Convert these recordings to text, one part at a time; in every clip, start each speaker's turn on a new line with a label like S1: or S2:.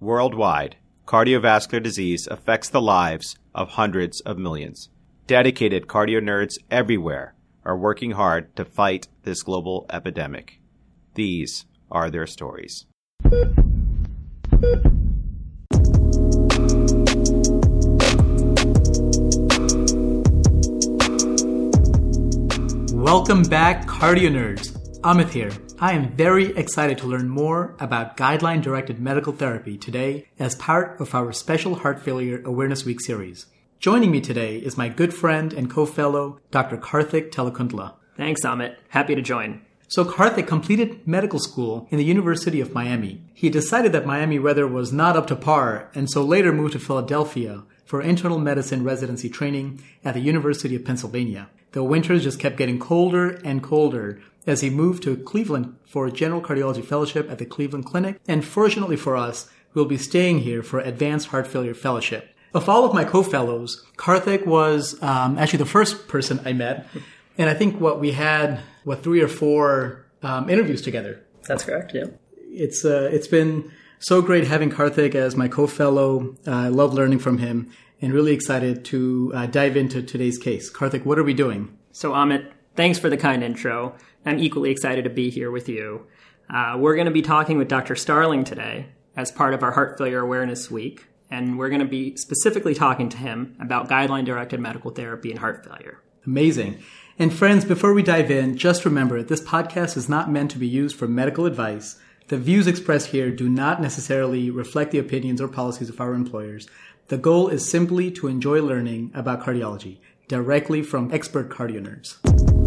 S1: Worldwide, cardiovascular disease affects the lives of hundreds of millions. Dedicated cardio nerds everywhere are working hard to fight this global epidemic. These are their stories.
S2: Welcome back, cardio nerds. Amit here. I am very excited to learn more about guideline directed medical therapy today as part of our special Heart Failure Awareness Week series. Joining me today is my good friend and co fellow, Dr. Karthik Telekuntla.
S3: Thanks, Amit. Happy to join.
S2: So, Karthik completed medical school in the University of Miami. He decided that Miami weather was not up to par, and so later moved to Philadelphia for internal medicine residency training at the University of Pennsylvania. The winters just kept getting colder and colder as he moved to Cleveland for a general cardiology fellowship at the Cleveland Clinic. And fortunately for us, we'll be staying here for advanced heart failure fellowship. Of all of my co-fellows, Karthik was um, actually the first person I met. And I think what we had, what, three or four um, interviews together.
S3: That's correct, yeah.
S2: It's, uh, it's been so great having Karthik as my co-fellow. Uh, I love learning from him and really excited to uh, dive into today's case. Karthik, what are we doing?
S3: So, Amit, thanks for the kind intro. I'm equally excited to be here with you. Uh, we're going to be talking with Dr. Starling today as part of our Heart Failure Awareness Week, and we're going to be specifically talking to him about guideline directed medical therapy in heart failure.
S2: Amazing. And friends, before we dive in, just remember this podcast is not meant to be used for medical advice. The views expressed here do not necessarily reflect the opinions or policies of our employers. The goal is simply to enjoy learning about cardiology directly from expert cardio nerds.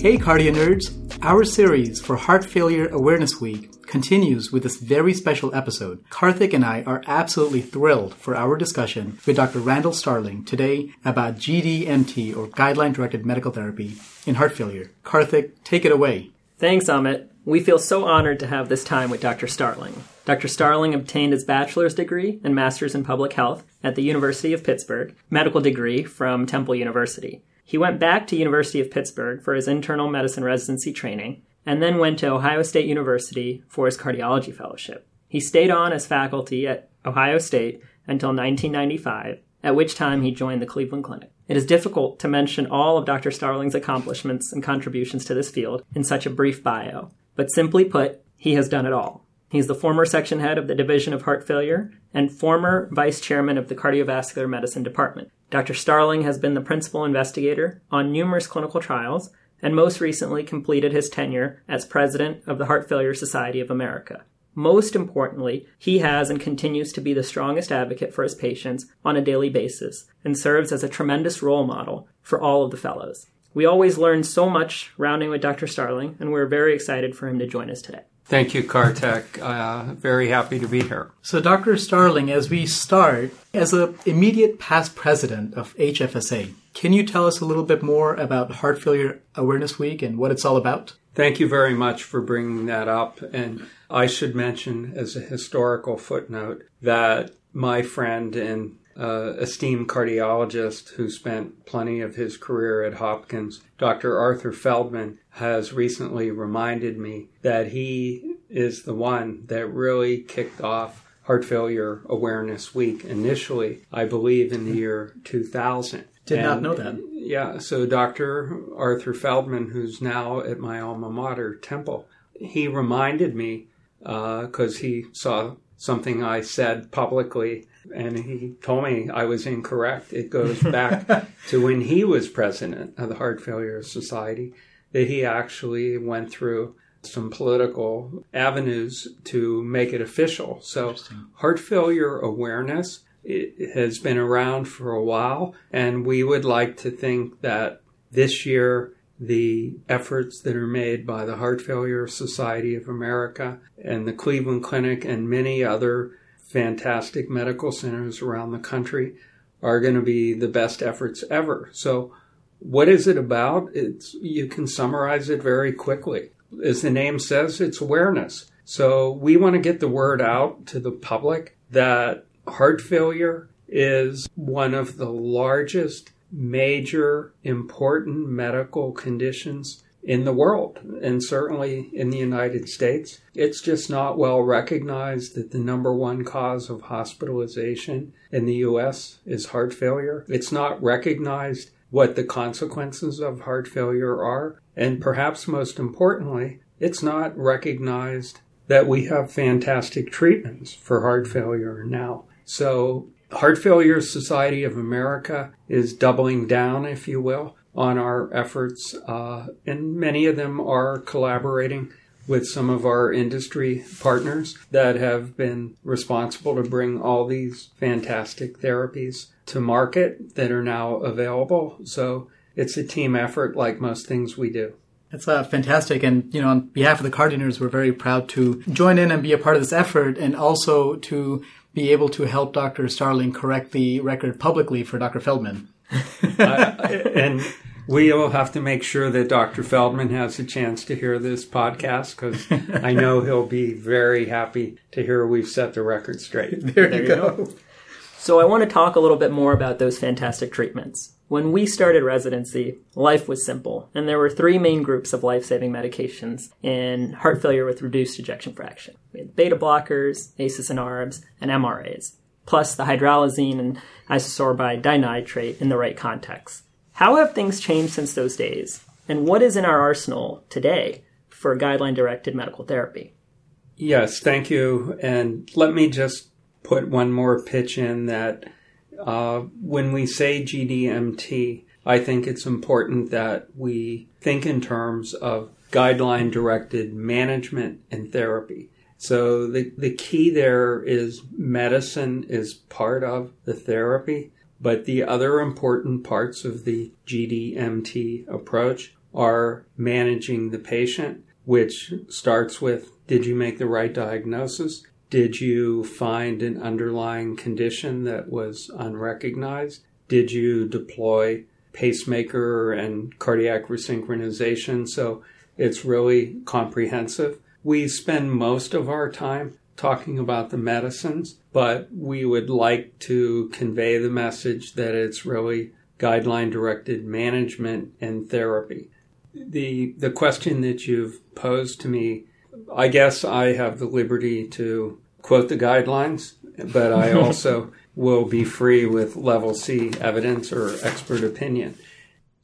S2: Hey, cardio nerds! Our series for Heart Failure Awareness Week continues with this very special episode. Karthik and I are absolutely thrilled for our discussion with Dr. Randall Starling today about GDMT or Guideline Directed Medical Therapy in heart failure. Karthik, take it away.
S3: Thanks, Amit. We feel so honored to have this time with Dr. Starling. Dr. Starling obtained his bachelor's degree and master's in public health at the University of Pittsburgh, medical degree from Temple University. He went back to University of Pittsburgh for his internal medicine residency training and then went to Ohio State University for his cardiology fellowship. He stayed on as faculty at Ohio State until 1995, at which time he joined the Cleveland Clinic. It is difficult to mention all of Dr. Starling's accomplishments and contributions to this field in such a brief bio, but simply put, he has done it all. He's the former section head of the Division of Heart Failure and former vice chairman of the Cardiovascular Medicine Department. Dr. Starling has been the principal investigator on numerous clinical trials and most recently completed his tenure as president of the Heart Failure Society of America. Most importantly, he has and continues to be the strongest advocate for his patients on a daily basis and serves as a tremendous role model for all of the fellows. We always learn so much rounding with Dr. Starling, and we're very excited for him to join us today.
S4: Thank you, Karthik. Uh, very happy to be here.
S2: So, Dr. Starling, as we start, as an immediate past president of HFSA, can you tell us a little bit more about Heart Failure Awareness Week and what it's all about?
S4: Thank you very much for bringing that up. And I should mention, as a historical footnote, that my friend and uh, esteemed cardiologist who spent plenty of his career at Hopkins, Dr. Arthur Feldman, has recently reminded me that he is the one that really kicked off Heart Failure Awareness Week initially, I believe, in the year 2000.
S2: Did and, not know that.
S4: Yeah, so Dr. Arthur Feldman, who's now at my alma mater, Temple, he reminded me because uh, he saw something I said publicly and he told me I was incorrect. It goes back to when he was president of the Heart Failure Society that he actually went through some political avenues to make it official. So, heart failure awareness it has been around for a while, and we would like to think that this year the efforts that are made by the Heart Failure Society of America and the Cleveland Clinic and many other fantastic medical centers around the country are going to be the best efforts ever. So, what is it about? It's you can summarize it very quickly. As the name says, it's awareness. So, we want to get the word out to the public that heart failure is one of the largest major important medical conditions in the world and certainly in the United States. It's just not well recognized that the number one cause of hospitalization in the US is heart failure. It's not recognized what the consequences of heart failure are. And perhaps most importantly, it's not recognized that we have fantastic treatments for heart failure now. So, Heart Failure Society of America is doubling down, if you will, on our efforts, uh, and many of them are collaborating with some of our industry partners that have been responsible to bring all these fantastic therapies to market that are now available. So it's a team effort like most things we do.
S2: That's uh, fantastic. And, you know, on behalf of the CardioNerds, we're very proud to join in and be a part of this effort and also to be able to help Dr. Starling correct the record publicly for Dr. Feldman.
S4: uh, and we will have to make sure that Dr. Feldman has a chance to hear this podcast because I know he'll be very happy to hear we've set the record straight.
S2: There, there you go. go.
S3: So I want to talk a little bit more about those fantastic treatments. When we started residency, life was simple, and there were three main groups of life saving medications in heart failure with reduced ejection fraction. We had beta blockers, ACEs and ARBs, and MRAs, plus the hydralazine and isosorbide dinitrate in the right context. How have things changed since those days? And what is in our arsenal today for guideline directed medical therapy?
S4: Yes, thank you. And let me just put one more pitch in that uh, when we say GDMT, I think it's important that we think in terms of guideline directed management and therapy. So the, the key there is medicine is part of the therapy, but the other important parts of the GDMT approach are managing the patient, which starts with did you make the right diagnosis? Did you find an underlying condition that was unrecognized? Did you deploy pacemaker and cardiac resynchronization? So it's really comprehensive. We spend most of our time talking about the medicines, but we would like to convey the message that it's really guideline directed management and therapy. The the question that you've posed to me I guess I have the liberty to quote the guidelines, but I also will be free with level C evidence or expert opinion.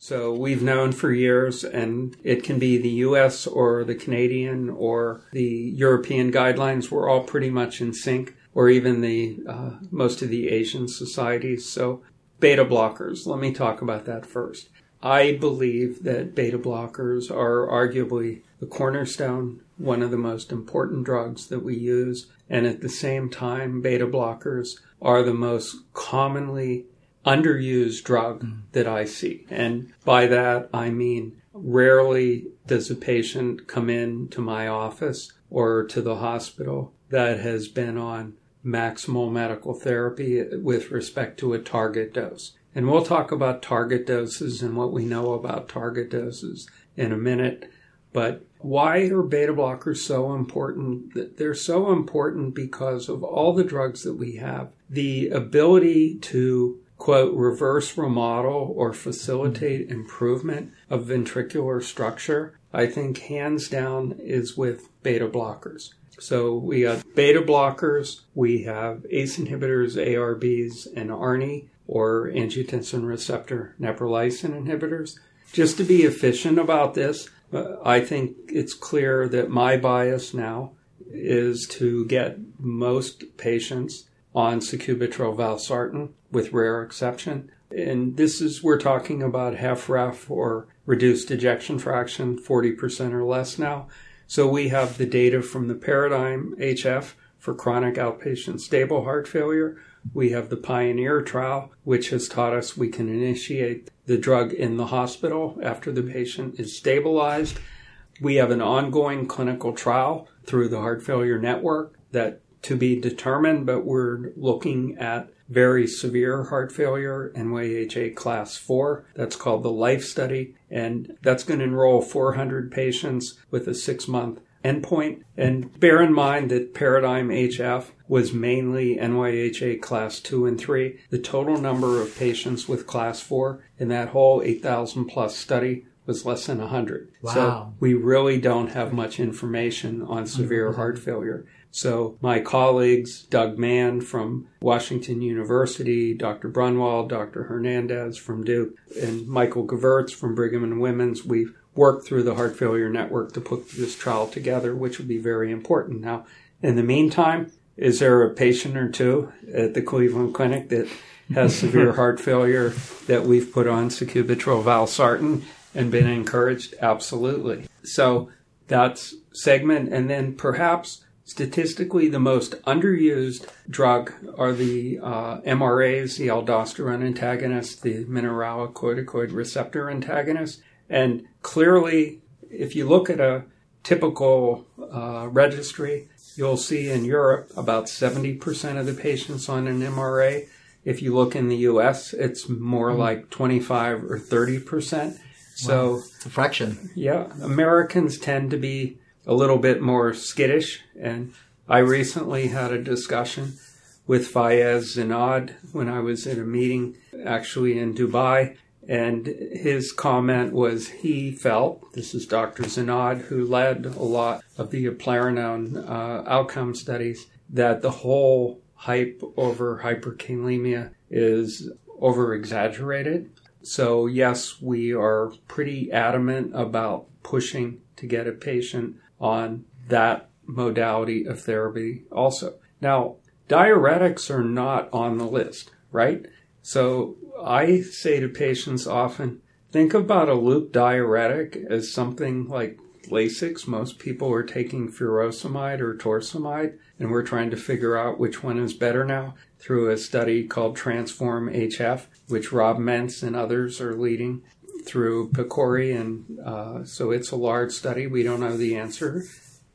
S4: So we've known for years, and it can be the US or the Canadian or the European guidelines. We're all pretty much in sync, or even the uh, most of the Asian societies. So beta blockers, let me talk about that first. I believe that beta blockers are arguably the cornerstone, one of the most important drugs that we use. And at the same time, beta blockers are the most commonly underused drug mm. that I see. And by that, I mean rarely does a patient come in to my office or to the hospital that has been on maximal medical therapy with respect to a target dose. And we'll talk about target doses and what we know about target doses in a minute. But why are beta blockers so important? They're so important because of all the drugs that we have. The ability to quote reverse remodel or facilitate improvement of ventricular structure, I think hands down is with beta blockers. So we have beta blockers, we have ACE inhibitors, ARBs, and ARNI or angiotensin receptor neprilysin inhibitors. Just to be efficient about this, uh, I think it's clear that my bias now is to get most patients on sacubitril valsartan with rare exception. And this is, we're talking about HFrEF or reduced ejection fraction, 40% or less now. So we have the data from the Paradigm HF for chronic outpatient stable heart failure. We have the Pioneer trial, which has taught us we can initiate the drug in the hospital after the patient is stabilized. We have an ongoing clinical trial through the Heart Failure Network that to be determined, but we're looking at very severe heart failure, NYHA class 4. That's called the LIFE study, and that's going to enroll 400 patients with a six month endpoint. And bear in mind that Paradigm HF was mainly NYHA class 2 and 3. The total number of patients with class 4 in that whole 8,000 plus study was less than 100.
S2: Wow.
S4: So we really don't have much information on severe heart failure. So my colleagues, Doug Mann from Washington University, Dr. Braunwald, Dr. Hernandez from Duke, and Michael Givertz from Brigham and Women's, we've worked through the Heart Failure Network to put this trial together, which will be very important. Now, in the meantime, is there a patient or two at the Cleveland Clinic that has severe heart failure that we've put on sacubitril valsartan and been encouraged? Absolutely. So that's segment. And then perhaps statistically the most underused drug are the uh, MRAs, the aldosterone antagonists, the mineralocorticoid receptor antagonists. And clearly, if you look at a typical uh, registry, you'll see in Europe about 70% of the patients on an MRA. If you look in the US, it's more mm. like 25 or 30%. So
S2: wow. it's a fraction.
S4: Yeah, Americans tend to be a little bit more skittish. And I recently had a discussion with Faiez Zannad when I was in a meeting actually in Dubai. And his comment was he felt, this is Dr. Zinad, who led a lot of the eplerenone uh, outcome studies, that the whole hype over hyperkalemia is over exaggerated. So, yes, we are pretty adamant about pushing to get a patient on that modality of therapy also. Now, diuretics are not on the list, right? So I say to patients often, think about a loop diuretic as something like Lasix. Most people are taking furosemide or torsemide, and we're trying to figure out which one is better now through a study called Transform HF, which Rob Mentz and others are leading through PCORI, and uh, so it's a large study. We don't know the answer,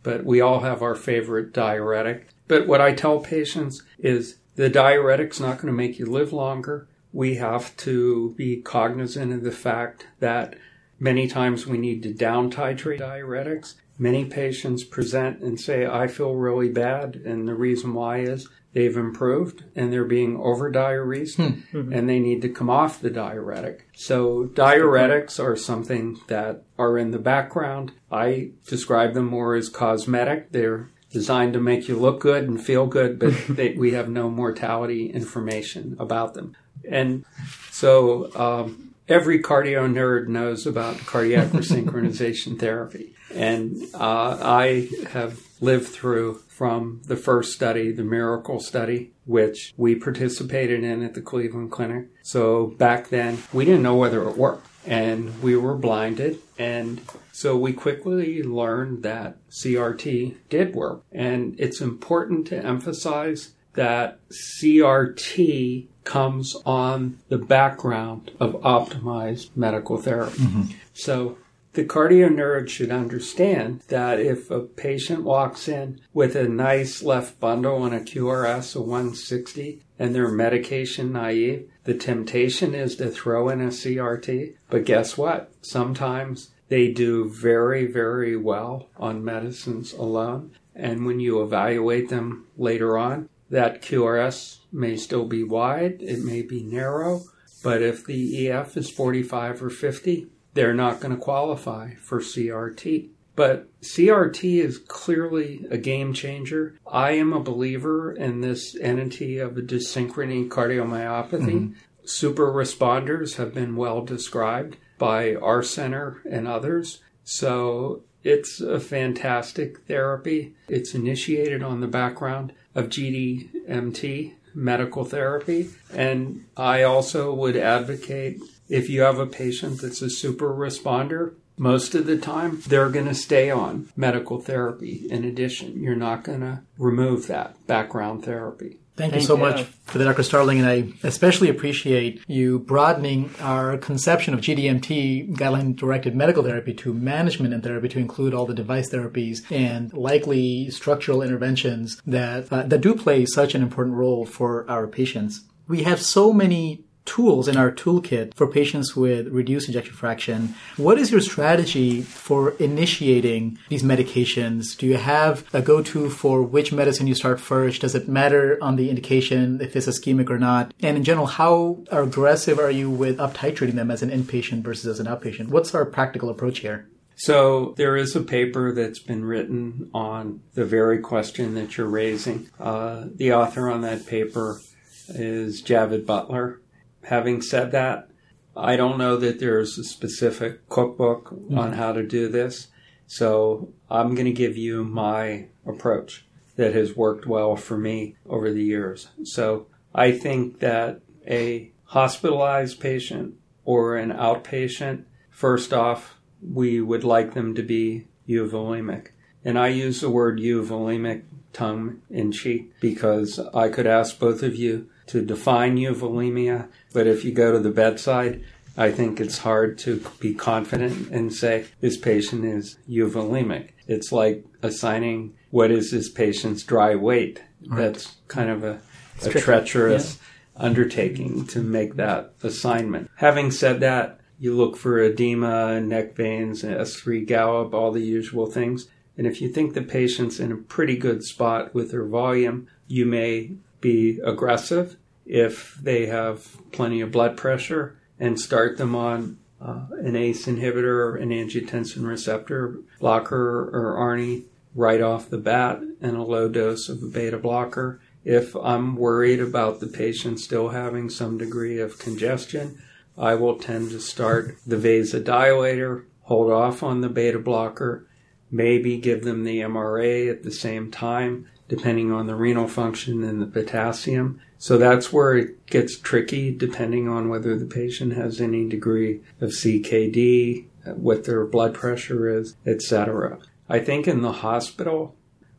S4: but we all have our favorite diuretic. But what I tell patients is the diuretic's not going to make you live longer. We have to be cognizant of the fact that many times we need to down titrate diuretics. Many patients present and say, I feel really bad, and the reason why is they've improved and they're being over diuresed hmm. mm-hmm. and they need to come off the diuretic. So diuretics are something that are in the background. I describe them more as cosmetic. They're designed to make you look good and feel good, but they, we have no mortality information about them. And so um, every cardio nerd knows about cardiac resynchronization therapy. And uh, I have lived through from the first study, the Miracle study, which we participated in at the Cleveland Clinic. So back then, we didn't know whether it worked and we were blinded. And so we quickly learned that CRT did work. And it's important to emphasize that CRT comes on the background of optimized medical therapy. Mm-hmm. So the cardio nerd should understand that if a patient walks in with a nice left bundle and a QRS of 160 and they're medication naive, the temptation is to throw in a CRT. But guess what? Sometimes they do very, very well on medicines alone. And when you evaluate them later on, that QRS may still be wide, it may be narrow, but if the EF is 45 or 50, they're not going to qualify for CRT. But CRT is clearly a game changer. I am a believer in this entity of a dyssynchrony cardiomyopathy. Mm-hmm. Super responders have been well described by our center and others. So it's a fantastic therapy. It's initiated on the background of GDMT medical therapy. And I also would advocate if you have a patient that's a super responder, most of the time they're going to stay on medical therapy in addition. You're not going to remove that background therapy.
S2: Thank, Thank you so you. much for the Dr. Starling, and I especially appreciate you broadening our conception of GDMT, guideline directed medical therapy, to management and therapy to include all the device therapies and likely structural interventions that uh, that do play such an important role for our patients. We have so many tools in our toolkit for patients with reduced ejection fraction. What is your strategy for initiating these medications? Do you have a go to for which medicine you start first? Does it matter on the indication if it's ischemic or not? And in general, how aggressive are you with up titrating them as an inpatient versus as an outpatient? What's our practical approach here?
S4: So there is a paper that's been written on the very question that you're raising. Uh, the author on that paper is Javed Butler. Having said that, I don't know that there's a specific cookbook mm-hmm. on how to do this. So I'm going to give you my approach that has worked well for me over the years. So I think that a hospitalized patient or an outpatient, first off, we would like them to be euvolemic. And I use the word euvolemic tongue in cheek because I could ask both of you to define euvolemia, but if you go to the bedside, I think it's hard to be confident and say this patient is euvolemic. It's like assigning what is this patient's dry weight. Right. That's kind of a, a treacherous yeah. undertaking to make that assignment. Having said that, you look for edema, neck veins, S3 gallop, all the usual things. And if you think the patient's in a pretty good spot with their volume, you may be aggressive if they have plenty of blood pressure and start them on uh, an ACE inhibitor, or an angiotensin receptor blocker, or ARNI right off the bat, and a low dose of a beta blocker. If I'm worried about the patient still having some degree of congestion, I will tend to start the vasodilator, hold off on the beta blocker, maybe give them the MRA at the same time, depending on the renal function and the potassium. So that's where it gets tricky depending on whether the patient has any degree of CKD, what their blood pressure is, etc. I think in the hospital,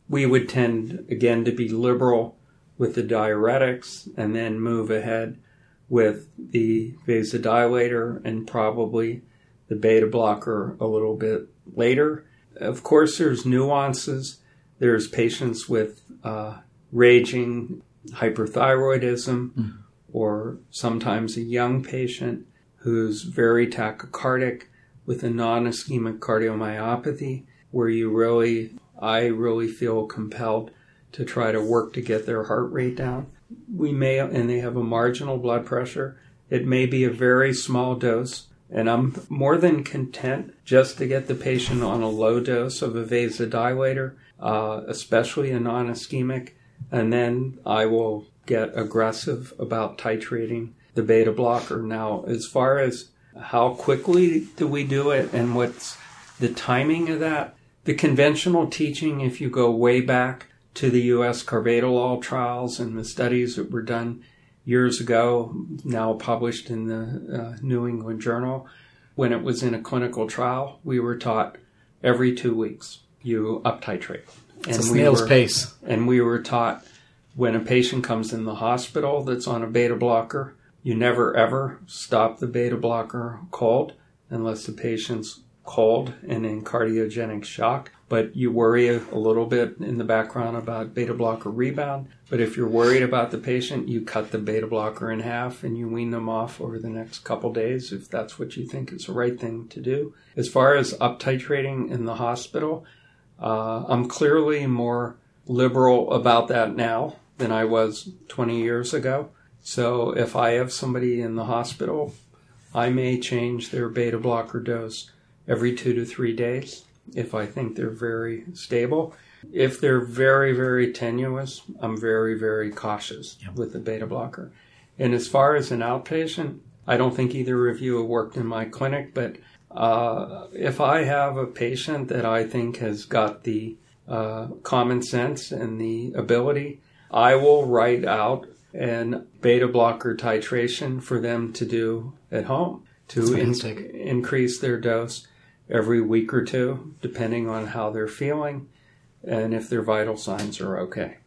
S4: we would tend again to be liberal with the diuretics and then move ahead with the vasodilator and probably the beta blocker a little bit later. Of course, there's nuances there's patients with uh, raging hyperthyroidism, mm. or sometimes a young patient who's very tachycardic with a non ischemic cardiomyopathy, where you really, I really feel compelled to try to work to get their heart rate down. We may, and they have a marginal blood pressure. It may be a very small dose, and I'm more than content just to get the patient on a low dose of a vasodilator uh, especially a non ischemic, and then I will get aggressive about titrating the beta blocker. Now, as far as how quickly do we do it and what's the timing of that, the conventional teaching, if you go way back to the US carvedilol trials and the studies that were done years ago, now published in the uh, New England Journal, when it was in a clinical trial, we were taught every two weeks you up titrate.
S2: It's and a snail's
S4: we were,
S2: pace.
S4: And we were taught when a patient comes in the hospital that's on a beta blocker, you never ever stop the beta blocker cold unless the patient's cold and in cardiogenic shock. But you worry a, a little bit in the background about beta blocker rebound. But if you're worried about the patient, you cut the beta blocker in half and you wean them off over the next couple days if that's what you think is the right thing to do. As far as up titrating in the hospital, uh, I'm clearly more liberal about that now than I was 20 years ago. So if I have somebody in the hospital, I may change their beta blocker dose every two to three days if I think they're very stable. If they're very, very tenuous, I'm very, very cautious yep. with the beta blocker. And as far as an outpatient, I don't think either of you have worked in my clinic, but uh, if I have a patient that I think has got the uh, common sense and the ability, I will write out an beta blocker titration for them to do at home to in- increase their dose every week or two, depending on how they're feeling and if their vital signs are okay.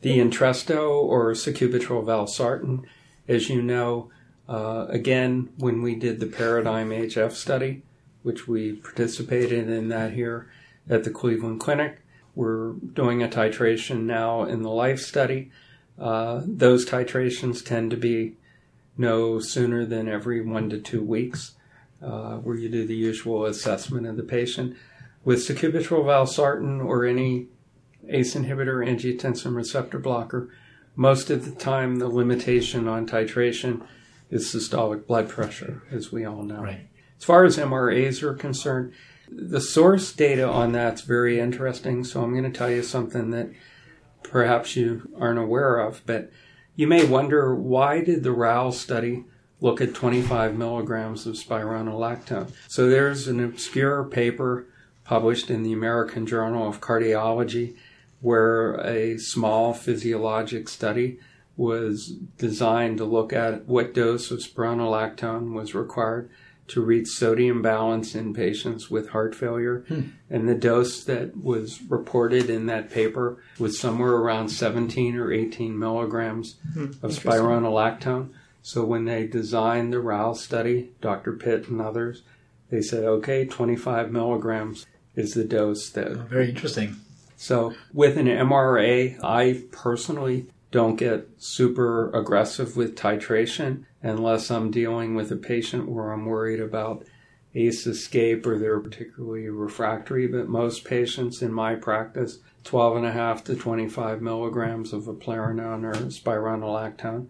S4: The Entresto or sacubitril valsartan, as you know, uh, again, when we did the Paradigm HF study, which we participated in that here at the Cleveland Clinic, we're doing a titration now in the LIFE study. Uh, those titrations tend to be no sooner than every one to two weeks, uh, where you do the usual assessment of the patient. With sacubitril valsartan or any ACE inhibitor, angiotensin receptor blocker, most of the time the limitation on titration is systolic blood pressure, as we all know.
S2: Right.
S4: As far as MRAs are concerned, the source data on that's very interesting. So I'm going to tell you something that perhaps you aren't aware of, but you may wonder why did the RALES study look at 25 milligrams of spironolactone? So there's an obscure paper published in the American Journal of Cardiology where a small physiologic study was designed to look at what dose of spironolactone was required to reach sodium balance in patients with heart failure.
S2: Hmm.
S4: And the dose that was reported in that paper was somewhere around 17 or 18 milligrams
S2: Hmm.
S4: of spironolactone. So when they designed the RALES study, Dr. Pitt and others, they said, okay, 25 milligrams is the dose that
S2: Very interesting.
S4: so with an MRA, I personally don't get super aggressive with titration unless I'm dealing with a patient where I'm worried about ACE escape or they're particularly refractory. But most patients in my practice, 12.5 to 25 milligrams of eplerenone or spironolactone.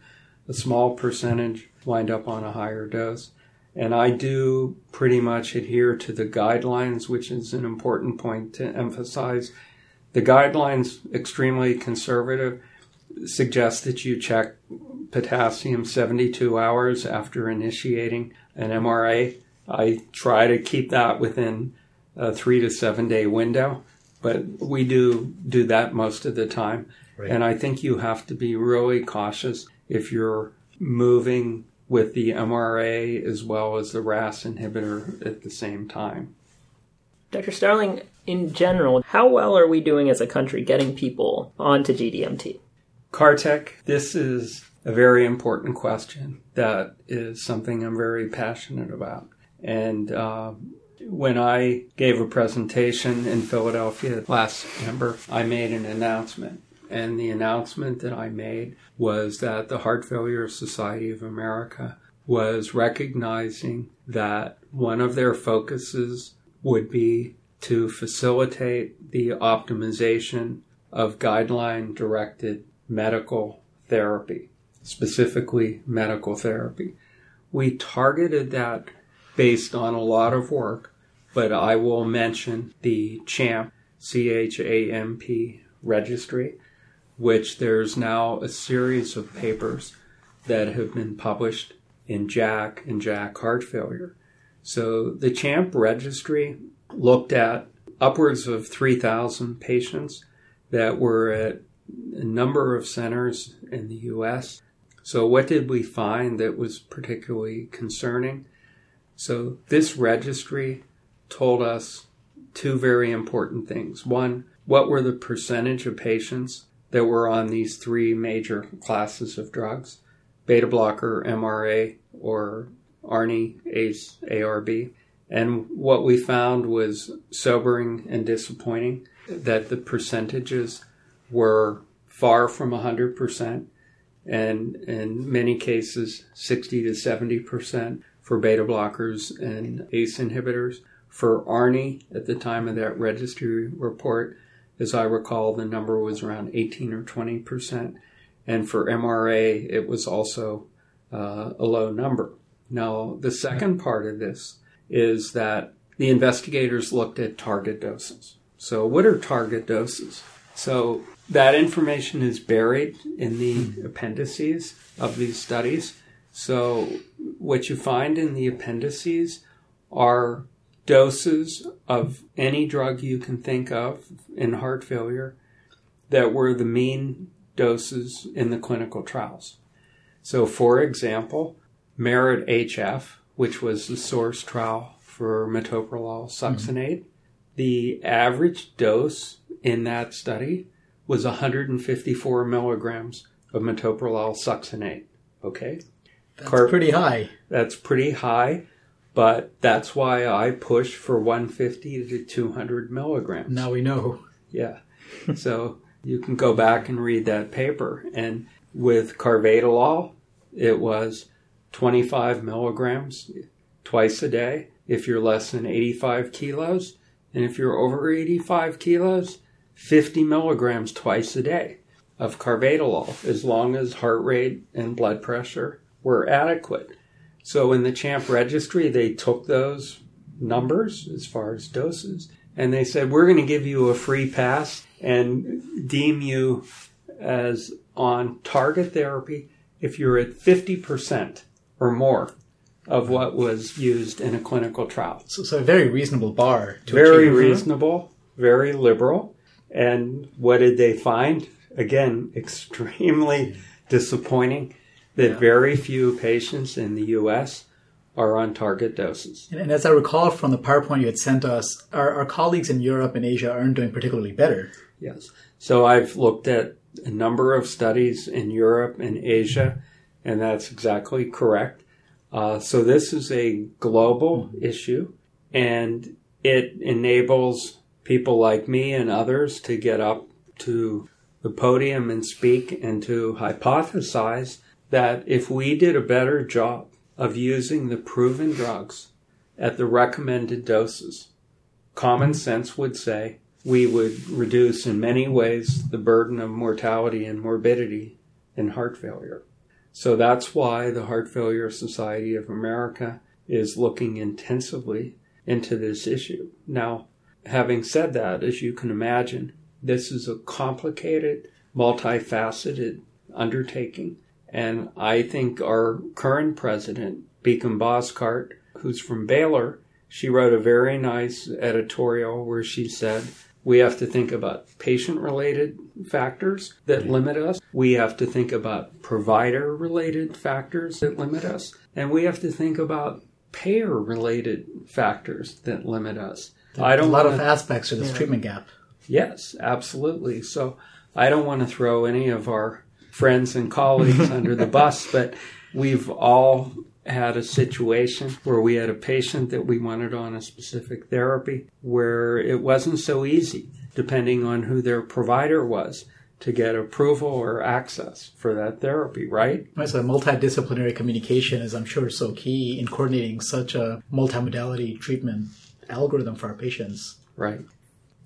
S4: A small percentage wind up on a higher dose. And I do pretty much adhere to the guidelines, which is an important point to emphasize. The guidelines, extremely conservative, suggest that you check potassium 72 hours after initiating an MRA. I try to keep that within a three to seven day window, but we do do that most of the time.
S2: Right.
S4: And I think you have to be really cautious if you're moving with the MRA as well as the RAS inhibitor at the same time.
S3: Dr. Starling, in general, how well are we doing as a country getting people onto GDMT?
S4: Karthik, this is a very important question. That is something I'm very passionate about. And uh, when I gave a presentation in Philadelphia last September, I made an announcement. And the announcement that I made was that the Heart Failure Society of America was recognizing that one of their focuses would be to facilitate the optimization of guideline directed medical therapy, specifically medical therapy. We targeted that based on a lot of work, but I will mention the CHAMP, C H A M P registry, which there's now a series of papers that have been published in JACC and JACC heart failure. So the CHAMP registry looked at upwards of 3,000 patients that were at a number of centers in the US. So, what did we find that was particularly concerning? So, this registry told us two very important things. One, what were the percentage of patients that were on these three major classes of drugs beta blocker, MRA, or ARNI, ACE, ARB? And what we found was sobering and disappointing that the percentages were far from 100% and in many cases 60 to 70% for beta blockers and ACE inhibitors. For ARNI, at the time of that registry report, as I recall, the number was around 18 or 20%. And for MRA, it was also uh, a low number. Now, the second part of this is that the investigators looked at target doses. So, what are target doses? So, that information is buried in the appendices of these studies. So, what you find in the appendices are doses of any drug you can think of in heart failure that were the mean doses in the clinical trials. So, for example, Merit HF, which was the source trial for metoprolol succinate, mm-hmm. the average dose in that study was 154 milligrams of metoprolol succinate. Okay,
S2: That's
S4: Car-
S2: pretty high.
S4: that's pretty high, but that's why I push for 150 to 200 milligrams.
S2: Now we know.
S4: Yeah. so you can go back and read that paper. And with carvedilol, it was 25 milligrams twice a day if you're less than 85 kilos. And if you're over 85 kilos, 50 milligrams twice a day of carvedilol, as long as heart rate and blood pressure were adequate. So in the CHAMP registry, they took those numbers as far as doses and they said, We're going to give you a free pass and deem you as on target therapy if you're at 50% or more of what was used in a clinical trial.
S2: So, so a very reasonable bar.
S4: very
S2: achieve.
S4: reasonable, very liberal. And what did they find? Again, extremely disappointing that
S2: Yeah.
S4: very few patients in the US are on target doses.
S2: And, and as I recall from the PowerPoint you had sent us, our, our colleagues in Europe and Asia aren't doing particularly better.
S4: Yes. So I've looked at a number of studies in Europe and Asia, and that's exactly correct. Uh, so this is a global issue, and it enables people like me and others to get up to the podium and speak and to hypothesize that if we did a better job of using the proven drugs at the recommended doses, common sense would say we would reduce in many ways the burden of mortality and morbidity in heart failure. So that's why the Heart Failure Society of America is looking intensively into this issue. Now, having said that, as you can imagine, this is a complicated, multifaceted undertaking. And I think our current president, Biykem Bozkurt, who's from Baylor, she wrote a very nice editorial where she said, we have to think about patient related factors that limit us. We have to think about provider related factors that limit us. And we have to think about payer related factors that limit us. I don't
S2: a lot
S4: wanna-
S2: of aspects to this treatment gap.
S4: Yes, absolutely. So I don't want to throw any of our friends and colleagues under the bus, but we've all had a situation where we had a patient that we wanted on a specific therapy where it wasn't so easy, depending on who their provider was, to get approval or access for that therapy, right?
S2: Right, so multidisciplinary communication is, I'm sure, so key in coordinating such a multimodality treatment algorithm for our patients.
S4: Right.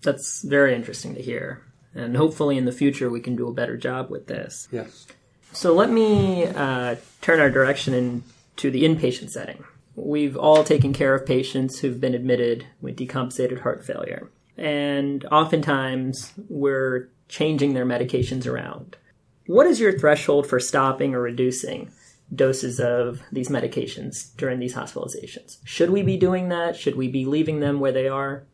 S3: That's very interesting to hear. And hopefully in the future we can do a better job with this.
S4: Yes.
S3: So let me uh, turn our direction into the inpatient setting. We've all taken care of patients who've been admitted with decompensated heart failure. And oftentimes we're changing their medications around. What is your threshold for stopping or reducing doses of these medications during these hospitalizations? Should we be doing that? Should we be leaving them where they are?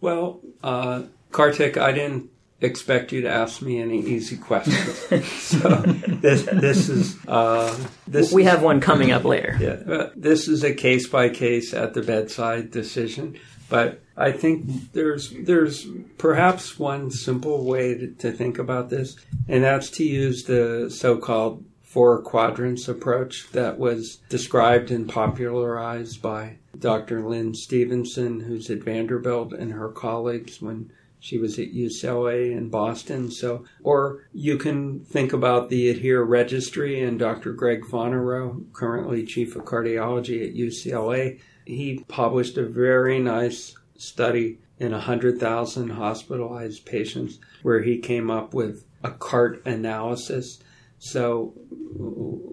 S4: Well, uh, Karthik, I didn't expect you to ask me any easy questions. so this this is uh, this
S3: We have one coming up later.
S4: yeah, uh, this is a case by case at the bedside decision. But I think there's there's perhaps one simple way to, to think about this, and that's to use the so-called four quadrants approach that was described and popularized by Dr. Lynne Stevenson, who's at Vanderbilt, and her colleagues when she was at UCLA in Boston. So, or you can think about the Adhere Registry and Dr. Greg Fonarow, currently chief of cardiology at UCLA. He published a very nice study in 100,000 hospitalized patients where he came up with a CART analysis. So,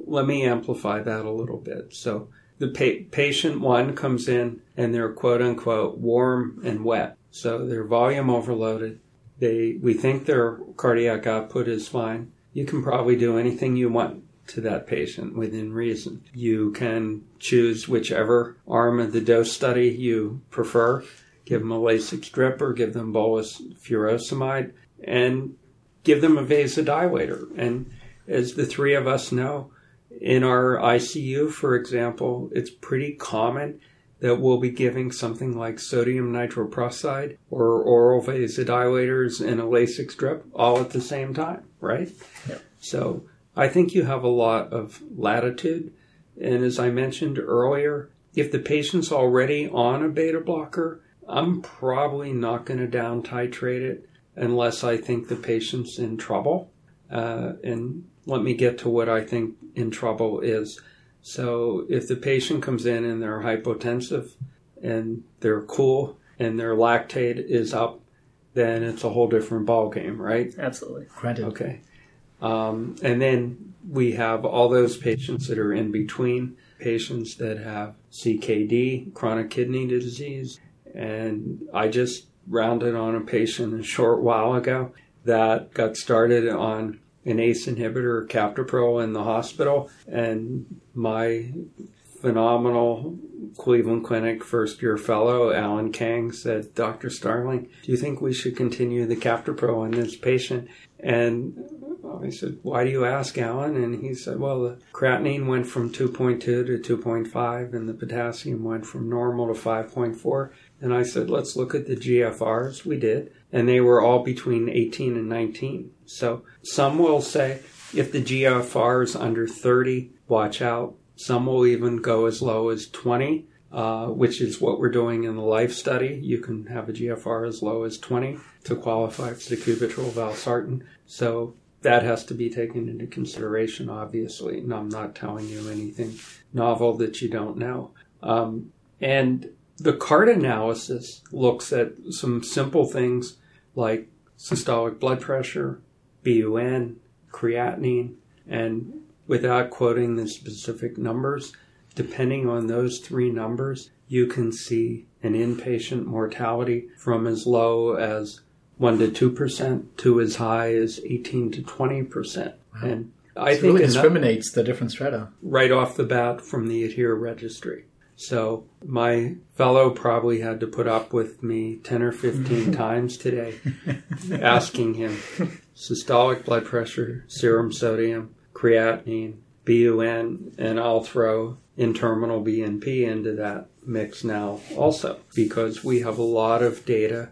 S4: let me amplify that a little bit. So, the pa- patient one comes in and they're quote unquote warm and wet. So they're volume overloaded. They, we think their cardiac output is fine. You can probably do anything you want to that patient within reason. You can choose whichever arm of the dose study you prefer. Give them a Lasix drip or give them bolus furosemide and give them a vasodilator. And as the three of us know, in our ICU, for example, it's pretty common that we'll be giving something like sodium nitroprusside or oral vasodilators and a Lasix drip all at the same time, right?
S3: Yep.
S4: So I think you have a lot of latitude. And as I mentioned earlier, if the patient's already on a beta blocker, I'm probably not going to down titrate it unless I think the patient's in trouble. Uh, and let me get to what I think in trouble is. So if the patient comes in and they're hypotensive and they're cool and their lactate is up, then it's a whole different ballgame, right?
S3: Absolutely.
S2: Granted.
S4: Okay. Um, and then we have all those patients that are in between, patients that have CKD, chronic kidney disease. And I just rounded on a patient a short while ago that got started on an ACE inhibitor, captopril, in the hospital. And my phenomenal Cleveland Clinic first year fellow, Alan Kang, said, Dr. Starling, do you think we should continue the captopril in this patient? And I said, Why do you ask, Alan? And he said, Well, the creatinine went from 2.2 to 2.5, and the potassium went from normal to 5.4. And I said, Let's look at the GFRs. We did. And they were all between 18 and 19. So some will say, if the GFR is under 30, watch out. Some will even go as low as 20, uh, which is what we're doing in the life study. You can have a GFR as low as 20 to qualify for the sacubitril valsartan. So that has to be taken into consideration, obviously. And I'm not telling you anything novel that you don't know. Um, and the CART analysis looks at some simple things like systolic blood pressure, BUN, creatinine, and without quoting the specific numbers, depending on those three numbers, you can see an inpatient mortality from as low as 1 to 2% to as high as 18 to 20%.
S2: Wow.
S4: And I
S2: It
S4: think
S2: really
S4: enough-
S2: discriminates the different strata.
S4: right off the bat from the Adhere registry. So my fellow probably had to put up with me 10 or 15 times today asking him systolic blood pressure, serum sodium, creatinine, BUN, and I'll throw N-terminal BNP into that mix now also because we have a lot of data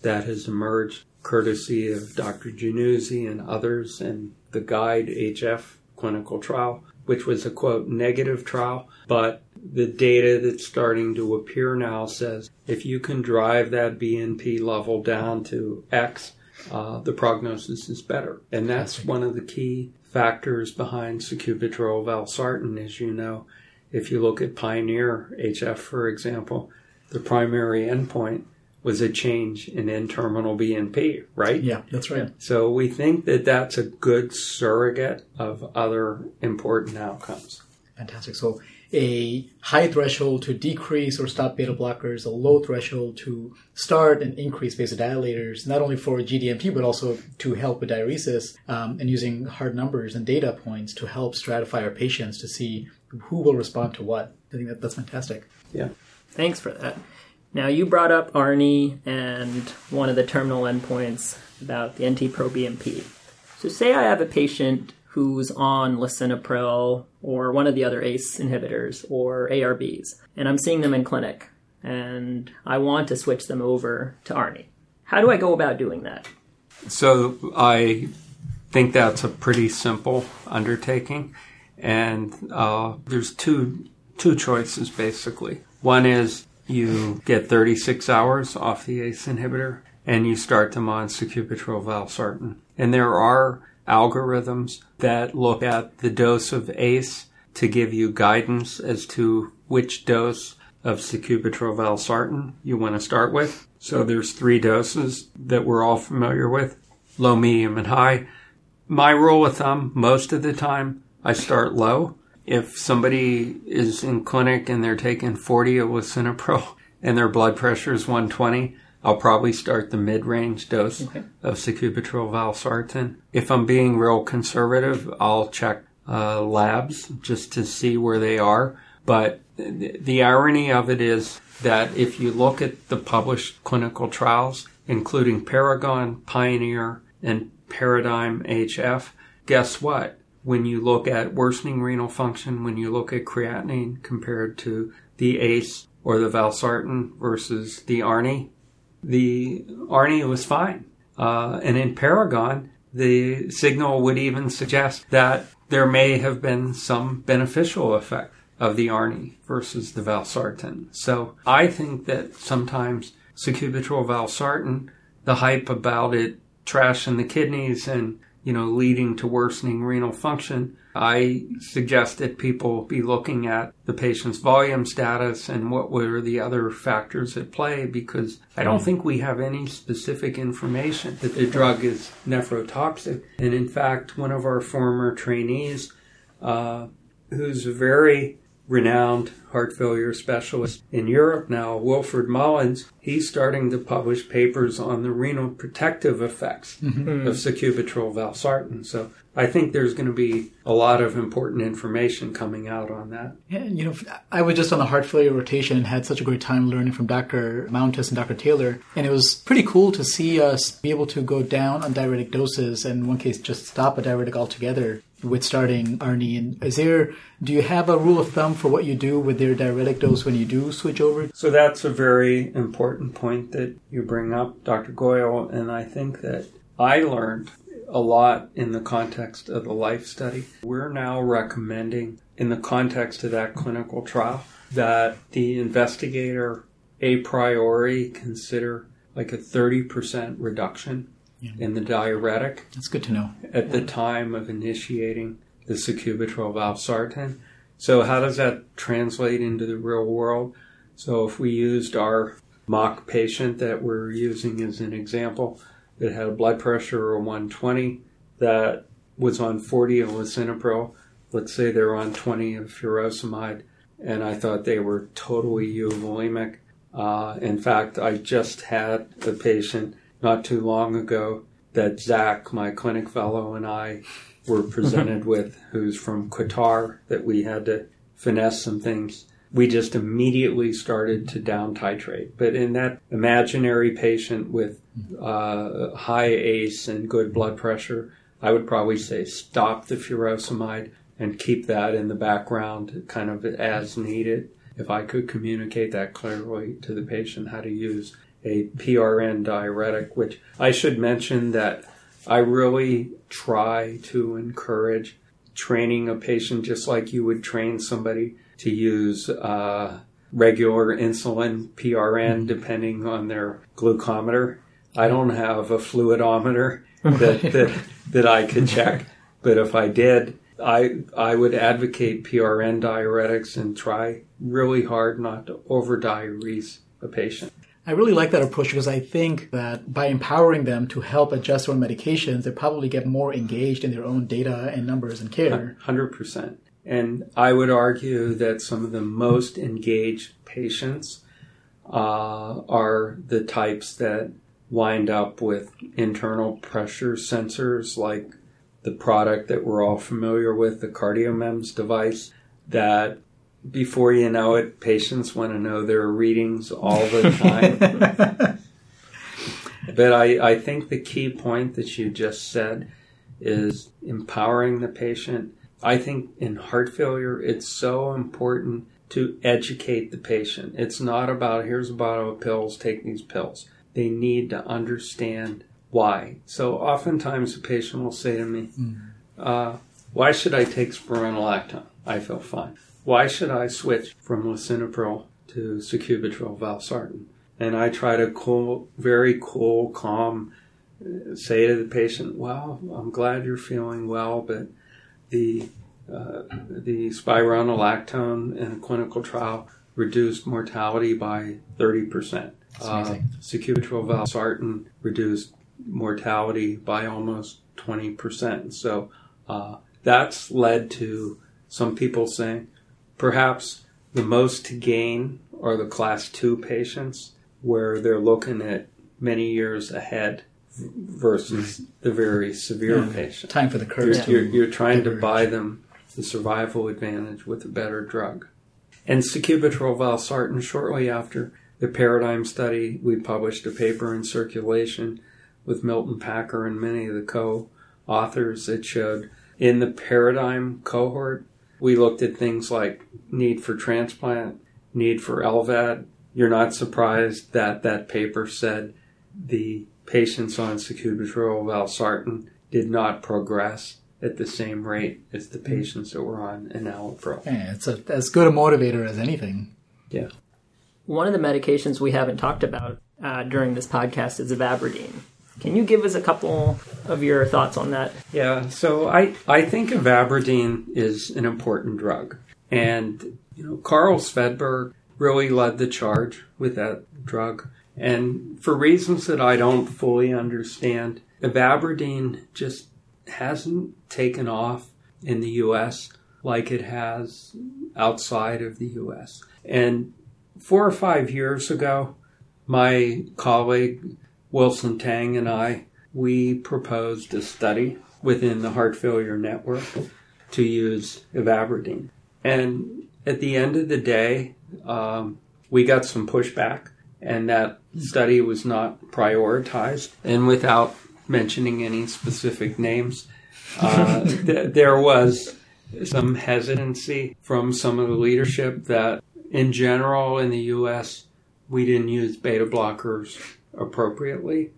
S4: that has emerged courtesy of Dr. Januzzi and others and the Guide HF clinical trial, which was a quote negative trial, but the data that's starting to appear now says if you can drive that BNP level down to X, uh, the prognosis is better. And that's one of the key factors behind sacubitril valsartan, as you know. If you look at Pioneer HF, for example, the primary endpoint was a change in N-terminal BNP, right?
S2: Yeah, that's right.
S4: So we think that that's a good surrogate of other important outcomes.
S2: Fantastic. So a high threshold to decrease or stop beta blockers, a low threshold to start and increase vasodilators, not only for GDMP, but also to help with diuresis um, and using hard numbers and data points to help stratify our patients to see who will respond to what. I think that that's fantastic.
S4: Yeah.
S3: Thanks for that. Now, you brought up ARNI and one of the terminal endpoints about the NT-proBNP. So, say I have a patient who's on lisinopril or one of the other ACE inhibitors or ARBs, and I'm seeing them in clinic, and I want to switch them over to ARNI. How do I go about doing that?
S4: So I think that's a pretty simple undertaking, and uh, there's two two choices basically. One is you get 36 hours off the ACE inhibitor, and you start them on sacubitril valsartan. And there are algorithms that look at the dose of ACE to give you guidance as to which dose of sacubitril valsartan you want to start with. So there's three doses that we're all familiar with, low, medium, and high. My rule of thumb, most of the time, I start low. If somebody is in clinic and they're taking 40 of lisinopril and their blood pressure is 120, I'll probably start the mid-range dose
S3: Okay.
S4: of sacubitril valsartan. If I'm being real conservative, I'll check uh, labs just to see where they are. But th- the irony of it is that if you look at the published clinical trials, including Paragon, Pioneer, and Paradigm HF, guess what? When you look at worsening renal function, when you look at creatinine compared to the ACE or the valsartan versus the ARNI, the ARNI was fine. Uh, and in Paragon, the signal would even suggest that there may have been some beneficial effect of the ARNI versus the valsartan. So I think that sometimes sacubitril valsartan, the hype about it trashing the kidneys and you know, leading to worsening renal function, I suggest that people be looking at the patient's volume status and what were the other factors at play because I don't think we have any specific information that the drug is nephrotoxic. And in fact, one of our former trainees, uh, who's a very renowned heart failure specialist in Europe now, Wilfried Mullens, he's starting to publish papers on the renal protective effects mm-hmm. of sacubitril valsartan. So I think there's going to be a lot of important information coming out on that.
S2: Yeah, you know, I was just on the heart failure rotation and had such a great time learning from Dr. Mountis and Dr. Taylor, and it was pretty cool to see us be able to go down on diuretic doses and in one case just stop a diuretic altogether with starting ARNI? And is there, do you have a rule of thumb for what you do with their diuretic dose when you do switch over?
S4: So that's a very important point that you bring up, Dr. Goyal. And I think that I learned a lot in the context of the life study. We're now recommending, in the context of that clinical trial, that the investigator a priori consider like a 30% reduction yeah. in the diuretic.
S2: That's good to know.
S4: At yeah. the time of initiating the sacubitril valsartan. So how does that translate into the real world? So if we used our mock patient that we're using as an example that had a blood pressure of 120 that was on 40 of lisinopril, let's say they're on 20 of furosemide, and I thought they were totally euvolemic. Uh, in fact, I just had a patient not too long ago that Zach, my clinic fellow, and I were presented with, who's from Qatar, that we had to finesse some things. We just immediately started to down titrate. But in that imaginary patient with uh, high ACE and good blood pressure, I would probably say stop the furosemide and keep that in the background kind of as needed. If I could communicate that clearly to the patient how to use a PRN diuretic, which I should mention that I really try to encourage training a patient just like you would train somebody to use uh, regular insulin PRN mm-hmm. depending on their glucometer. I don't have a fluidometer that, that, that I could check, but if I did, I I would advocate PRN diuretics and try really hard not to over diurese a patient.
S2: I really like that approach because I think that by empowering them to help adjust their own medications, they probably get more engaged in their own data and numbers and care.
S4: 100%. And I would argue that some of the most engaged patients uh, are the types that wind up with internal pressure sensors like the product that we're all familiar with, the CardioMEMS device, that before you know it, patients want to know their readings all the time. but I, I think the key point that you just said is empowering the patient. I think in heart failure, it's so important to educate the patient. It's not about here's a bottle of pills, take these pills. They need to understand why. So oftentimes the patient will say to me, mm. uh, Why should I take spironolactone? I feel fine why should I switch from lisinopril to sacubitril valsartan? And I try to cool, very cool, calm, uh, say to the patient, "Well, I'm glad you're feeling well, but the uh, the spironolactone in a clinical trial reduced mortality by 30%. Uh, sacubitril valsartan reduced mortality by almost 20%. So uh, that's led to some people saying, Perhaps the most to gain are the class 2 patients where they're looking at many years ahead versus the very severe yeah. patient.
S2: Time for the curve.
S4: You're, you're, you're trying to buy them the survival advantage with a better drug. And sacubitril valsartan, shortly after the paradigm study, we published a paper in circulation with Milton Packer and many of the co-authors that showed in the paradigm cohort, we looked at things like need for transplant, need for LVAD. You're not surprised that that paper said the patients on sacubitril valsartan did not progress at the same rate as the patients that were on enalapril.
S2: Yeah, it's a, as good a motivator as anything.
S4: Yeah.
S3: One of the medications we haven't talked about uh, during this podcast is ivabradine. Can you give us a couple of your thoughts on that?
S4: Yeah, so I, I think ivabradine is an important drug. And, you know, Karl Swedberg really led the charge with that drug. And for reasons that I don't fully understand, ivabradine just hasn't taken off in the US like it has outside of the US. And four or five years ago, my colleague Wilson Tang and I, we proposed a study within the Heart Failure Network to use ivabradine. And at the end of the day, um, we got some pushback, and that study was not prioritized. And without mentioning any specific names, uh, th- there was some hesitancy from some of the leadership that, in general, in the U.S., we didn't use beta blockers appropriately.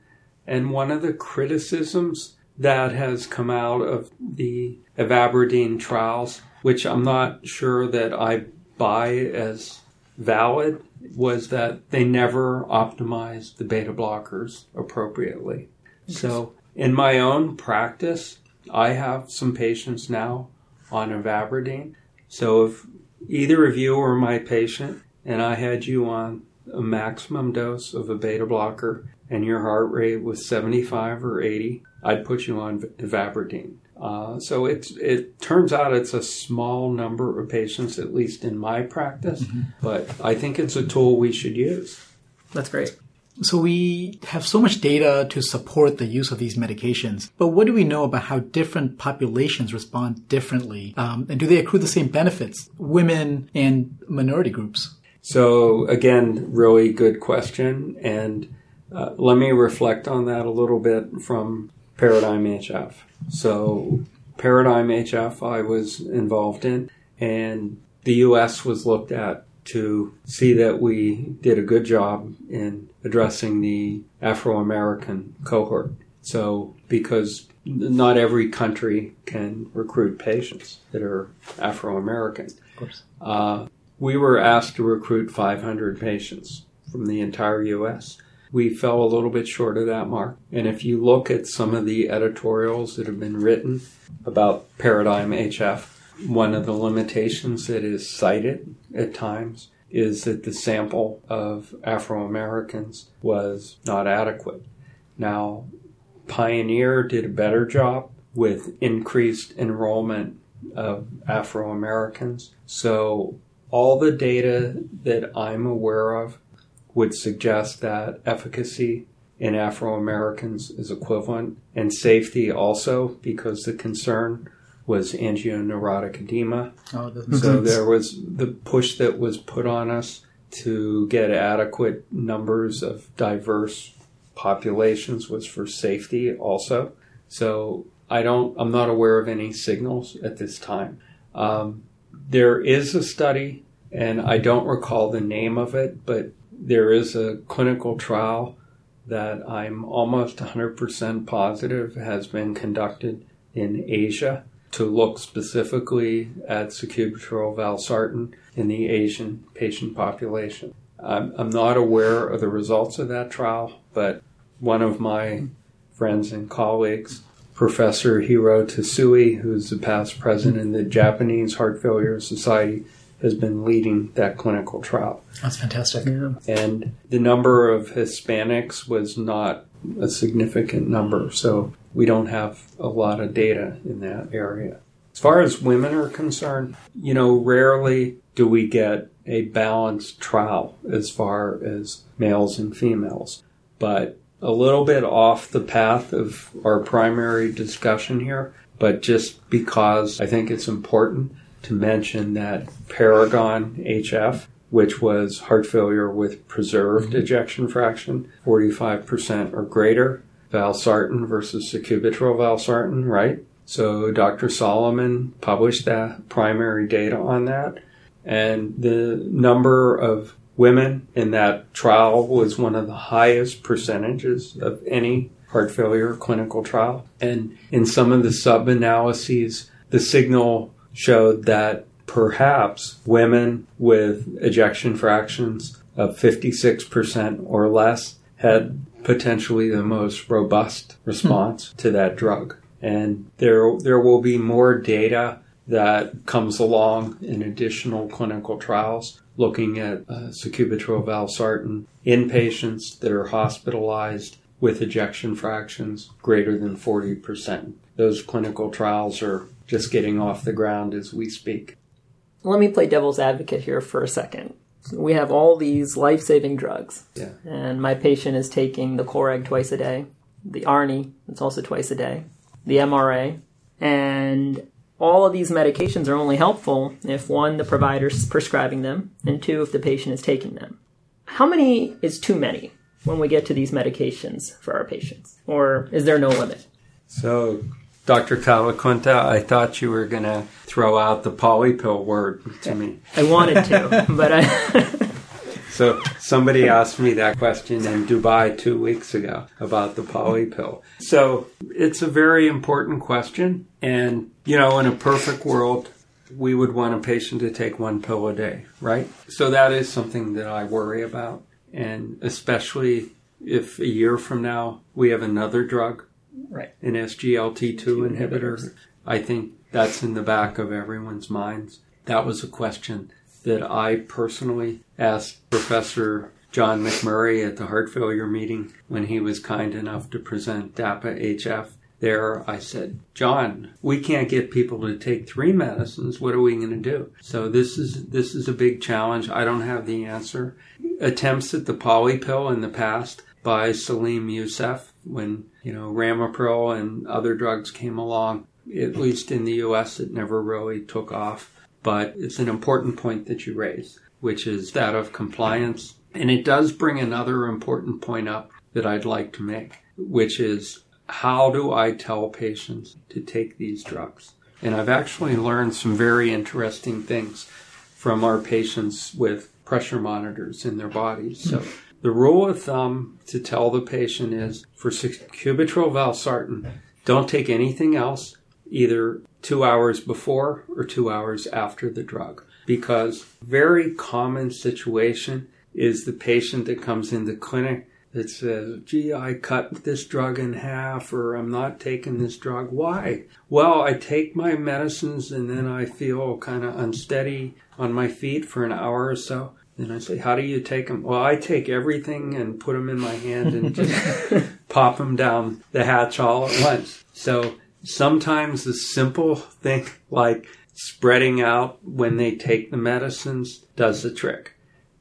S4: And one of the criticisms that has come out of the ivabradine trials, which I'm not sure that I buy as valid, was that they never optimized the beta blockers appropriately. So, in my own practice, I have some patients now on ivabradine. So, if either of you were my patient and I had you on a maximum dose of a beta blocker and your heart rate was 75 or 80, I'd put you on ivabradine. Uh, so it's, it turns out it's a small number of patients, at least in my practice, mm-hmm. but I think it's a tool we should use.
S3: That's great.
S2: So we have so much data to support the use of these medications, but what do we know about how different populations respond differently? Um, and do they accrue the same benefits, women and minority groups?
S4: So again, really good question. And uh, let me reflect on that a little bit from Paradigm HF. So Paradigm HF I was involved in and the US was looked at to see that we did a good job in addressing the Afro American cohort. So, because not every country can recruit patients that are Afro American.
S2: Of course.
S4: Uh, we were asked to recruit 500 patients from the entire U.S. We fell a little bit short of that mark. And if you look at some of the editorials that have been written about Paradigm HF, one of the limitations that is cited at times is that the sample of Afro Americans was not adequate. Now, Pioneer did a better job with increased enrollment of Afro Americans. So all the data that I'm aware of would suggest that efficacy in Afro Americans is equivalent and safety also because the concern was angioneurotic edema. Oh, so there was the push that was put on us to get adequate numbers of diverse populations was for safety also. So I don't, I'm not aware of any signals at this time. Um, there is a study and I don't recall the name of it, but there is a clinical trial that I'm almost 100% positive has been conducted in Asia to look specifically at sacubitril valsartan in the Asian patient population. I'm, I'm not aware of the results of that trial, but one of my friends and colleagues, Professor Hiro Tsutsui, who's the past president of the Japanese Heart Failure Society, has been leading that clinical trial.
S2: That's fantastic.
S3: Yeah.
S4: And the number of Hispanics was not a significant number, so we don't have a lot of data in that area. As far as women are concerned, you know, rarely do we get a balanced trial as far as males and females. But a little bit off the path of our primary discussion here, but just because I think it's important to mention that Paragon HF, which was heart failure with preserved mm-hmm. ejection fraction, 45% or greater, valsartan versus sacubitril valsartan, right? So Dr. Solomon published that primary data on that. And the number of women in that trial was one of the highest percentages of any heart failure clinical trial. And in some of the sub analyses, the signal showed that perhaps women with ejection fractions of 56% or less had potentially the most robust response to that drug. And there, there will be more data that comes along in additional clinical trials looking at uh, sacubitril valsartan in patients that are hospitalized with ejection fractions greater than 40%. Those clinical trials are just getting off the ground as we speak.
S3: Let me play devil's advocate here for a second. We have all these life saving drugs.
S4: Yeah.
S3: And my patient is taking the Coreg twice a day, the Arni, it's also twice a day, the MRA. And all of these medications are only helpful if one, the provider's prescribing them, and two, if the patient is taking them. How many is too many when we get to these medications for our patients? Or is there no limit?
S4: So, Dr. Calaquinta, I thought you were going to throw out the polypill word to me.
S3: I wanted to, but I.
S4: So somebody asked me that question in Dubai two weeks ago about the polypill. So it's a very important question. And, you know, in a perfect world, we would want a patient to take one pill a day, right? So that is something that I worry about. And especially if a year from now we have another drug,
S3: right.
S4: an SGLT2 inhibitor, I think that's in the back of everyone's minds. That was a question that I personally asked Professor John McMurray at the heart failure meeting when he was kind enough to present DAPA HF. There, I said, John, we can't get people to take three medicines. What are we going to do? So this is this is a big challenge. I don't have the answer. Attempts at the poly pill in the past by Salim Yusuf when you know Ramipril and other drugs came along. At least in the U.S., it never really took off. But it's an important point that you raise, which is that of compliance. And it does bring another important point up that I'd like to make, which is how do I tell patients to take these drugs? And I've actually learned some very interesting things from our patients with pressure monitors in their bodies. So the rule of thumb to tell the patient is for sacubitril valsartan, don't take anything else, either two hours before or two hours after the drug. Because very common situation is the patient that comes in the clinic that says, gee, I cut this drug in half or I'm not taking this drug. Why? Well, I take my medicines and then I feel kind of unsteady on my feet for an hour or so. Then I say, how do you take them? Well, I take everything and put them in my hand and just pop them down the hatch all at once. So sometimes the simple thing like spreading out when they take the medicines does the trick.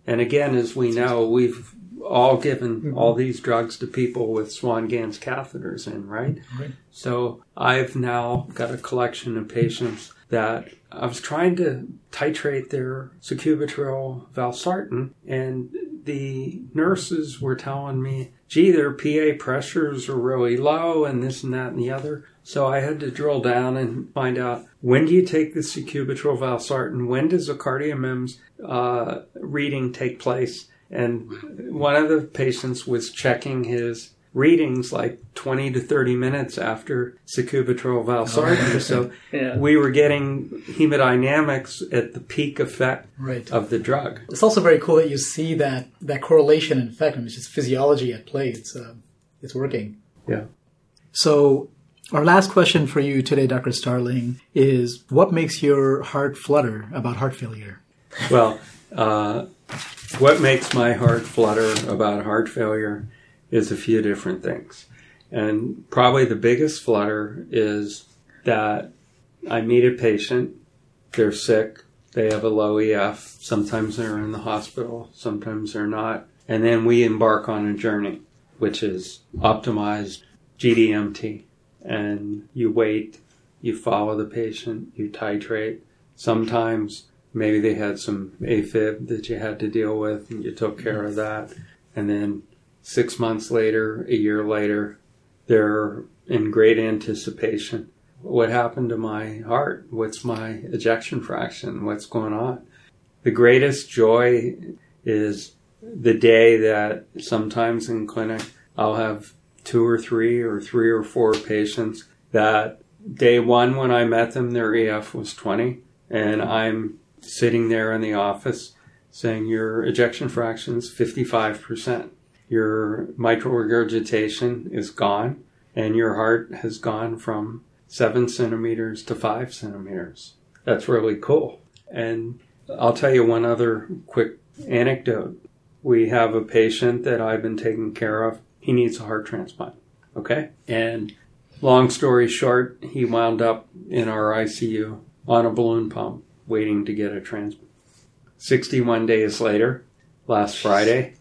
S4: And again, as we know, we've all given mm-hmm. all these drugs to people with Swan-Ganz catheters in, right? right? So I've now got a collection of patients that I was trying to titrate their sacubitril valsartan, and the nurses were telling me, gee, their PA pressures are really low, and this and that and the other. So I had to drill down and find out when do you take the sacubitril valsartan? When does a CardioMEMS uh, reading take place? And one of the patients was checking his readings like 20 to 30 minutes after sacubitril valsartan. so yeah. we were getting hemodynamics at the peak effect right. of the drug.
S2: It's also very cool that you see that, that correlation in effect. I mean, it's just physiology at play. It's, uh, it's working.
S4: Yeah.
S2: So our last question for you today, Dr. Starling, is what makes your heart flutter about heart failure?
S4: Well, uh, what makes my heart flutter about heart failure is a few different things. And probably the biggest flutter is that I meet a patient, they're sick, they have a low EF, sometimes they're in the hospital, sometimes they're not. And then we embark on a journey, which is optimized GDMT and you wait, you follow the patient, you titrate. Sometimes maybe they had some AFib that you had to deal with and you took care of that. And then six months later, a year later, they're in great anticipation. What happened to my heart? What's my ejection fraction? What's going on? The greatest joy is the day that sometimes in clinic I'll have two or three or three or four patients that day one when I met them, their EF was 20. And I'm sitting there in the office saying, Your ejection fraction is 55%. Your mitral regurgitation is gone and your heart has gone from seven centimeters to five centimeters. That's really cool. And I'll tell you one other quick anecdote. We have a patient that I've been taking care of. He needs a heart transplant. Okay? And long story short, he wound up in our ICU on a balloon pump waiting to get a transplant. 61 days later, last Friday,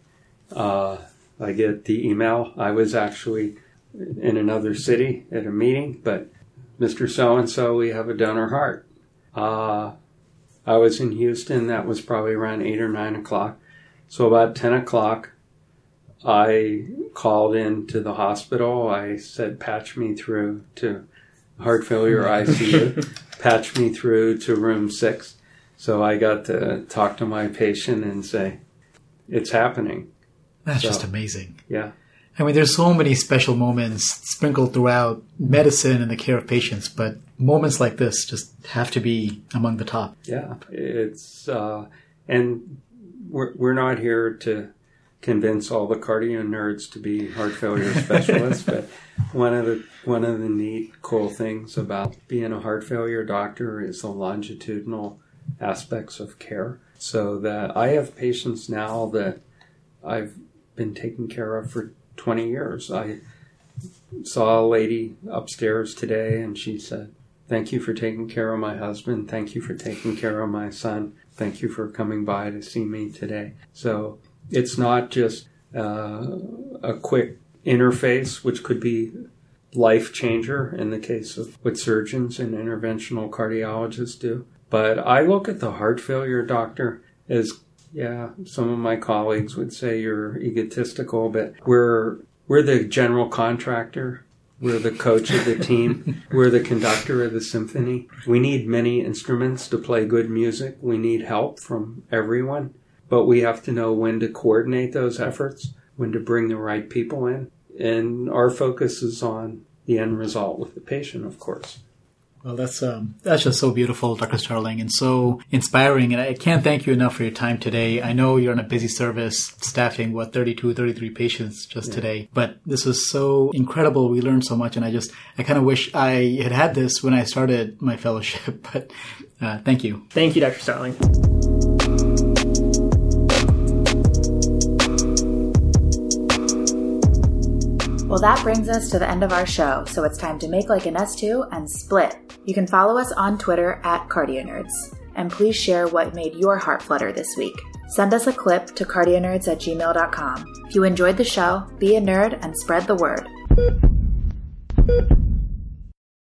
S4: uh, I get the email. I was actually in another city at a meeting, but Mr. So and so, we have a donor heart. Uh, I was in Houston. That was probably around 8 or 9 o'clock. So about 10 o'clock, I called in to the hospital. I said, patch me through to heart failure ICU, patch me through to room six. So I got to talk to my patient and say, it's happening.
S2: That's
S4: So-
S2: just amazing.
S4: Yeah.
S2: I mean, there's so many special moments sprinkled throughout medicine and the care of patients, but moments like this just have to be among the top.
S4: Yeah, it's uh, and we're we're not here to convince all the CardioNerds to be heart failure specialists, but one of the one of the neat cool things about being a heart failure doctor is the longitudinal aspects of care. So that I have patients now that I've been taken care of for 20 years. I saw a lady upstairs today and she said, Thank you for taking care of my husband. Thank you for taking care of my son. Thank you for coming by to see me today. So it's not just uh, a quick interface, which could be life changer in the case of what surgeons and interventional cardiologists do. But I look at the heart failure doctor as yeah, some of my colleagues would say you're egotistical, but we're we're the general contractor. We're the coach of the team. We're the conductor of the symphony. We need many instruments to play good music. We need help from everyone, but we have to know when to coordinate those efforts, when to bring the right people in. And our focus is on the end result with the patient, of course.
S2: Well, that's um, that's just so beautiful, Dr. Starling, and so inspiring. And I can't thank you enough for your time today. I know you're on a busy service, staffing what 32, 33 patients just today, but this was so incredible. We learned so much, and I just I kind of wish I had had this when I started my fellowship. But uh, thank you.
S3: Thank you, Dr. Starling.
S5: Well, that brings us to the end of our show, so it's time to make like an S2 and split. You can follow us on Twitter at CardioNerds, and please share what made your heart flutter this week. Send us a clip to cardionerds at gmail.com. If you enjoyed the show, be a nerd and spread the word.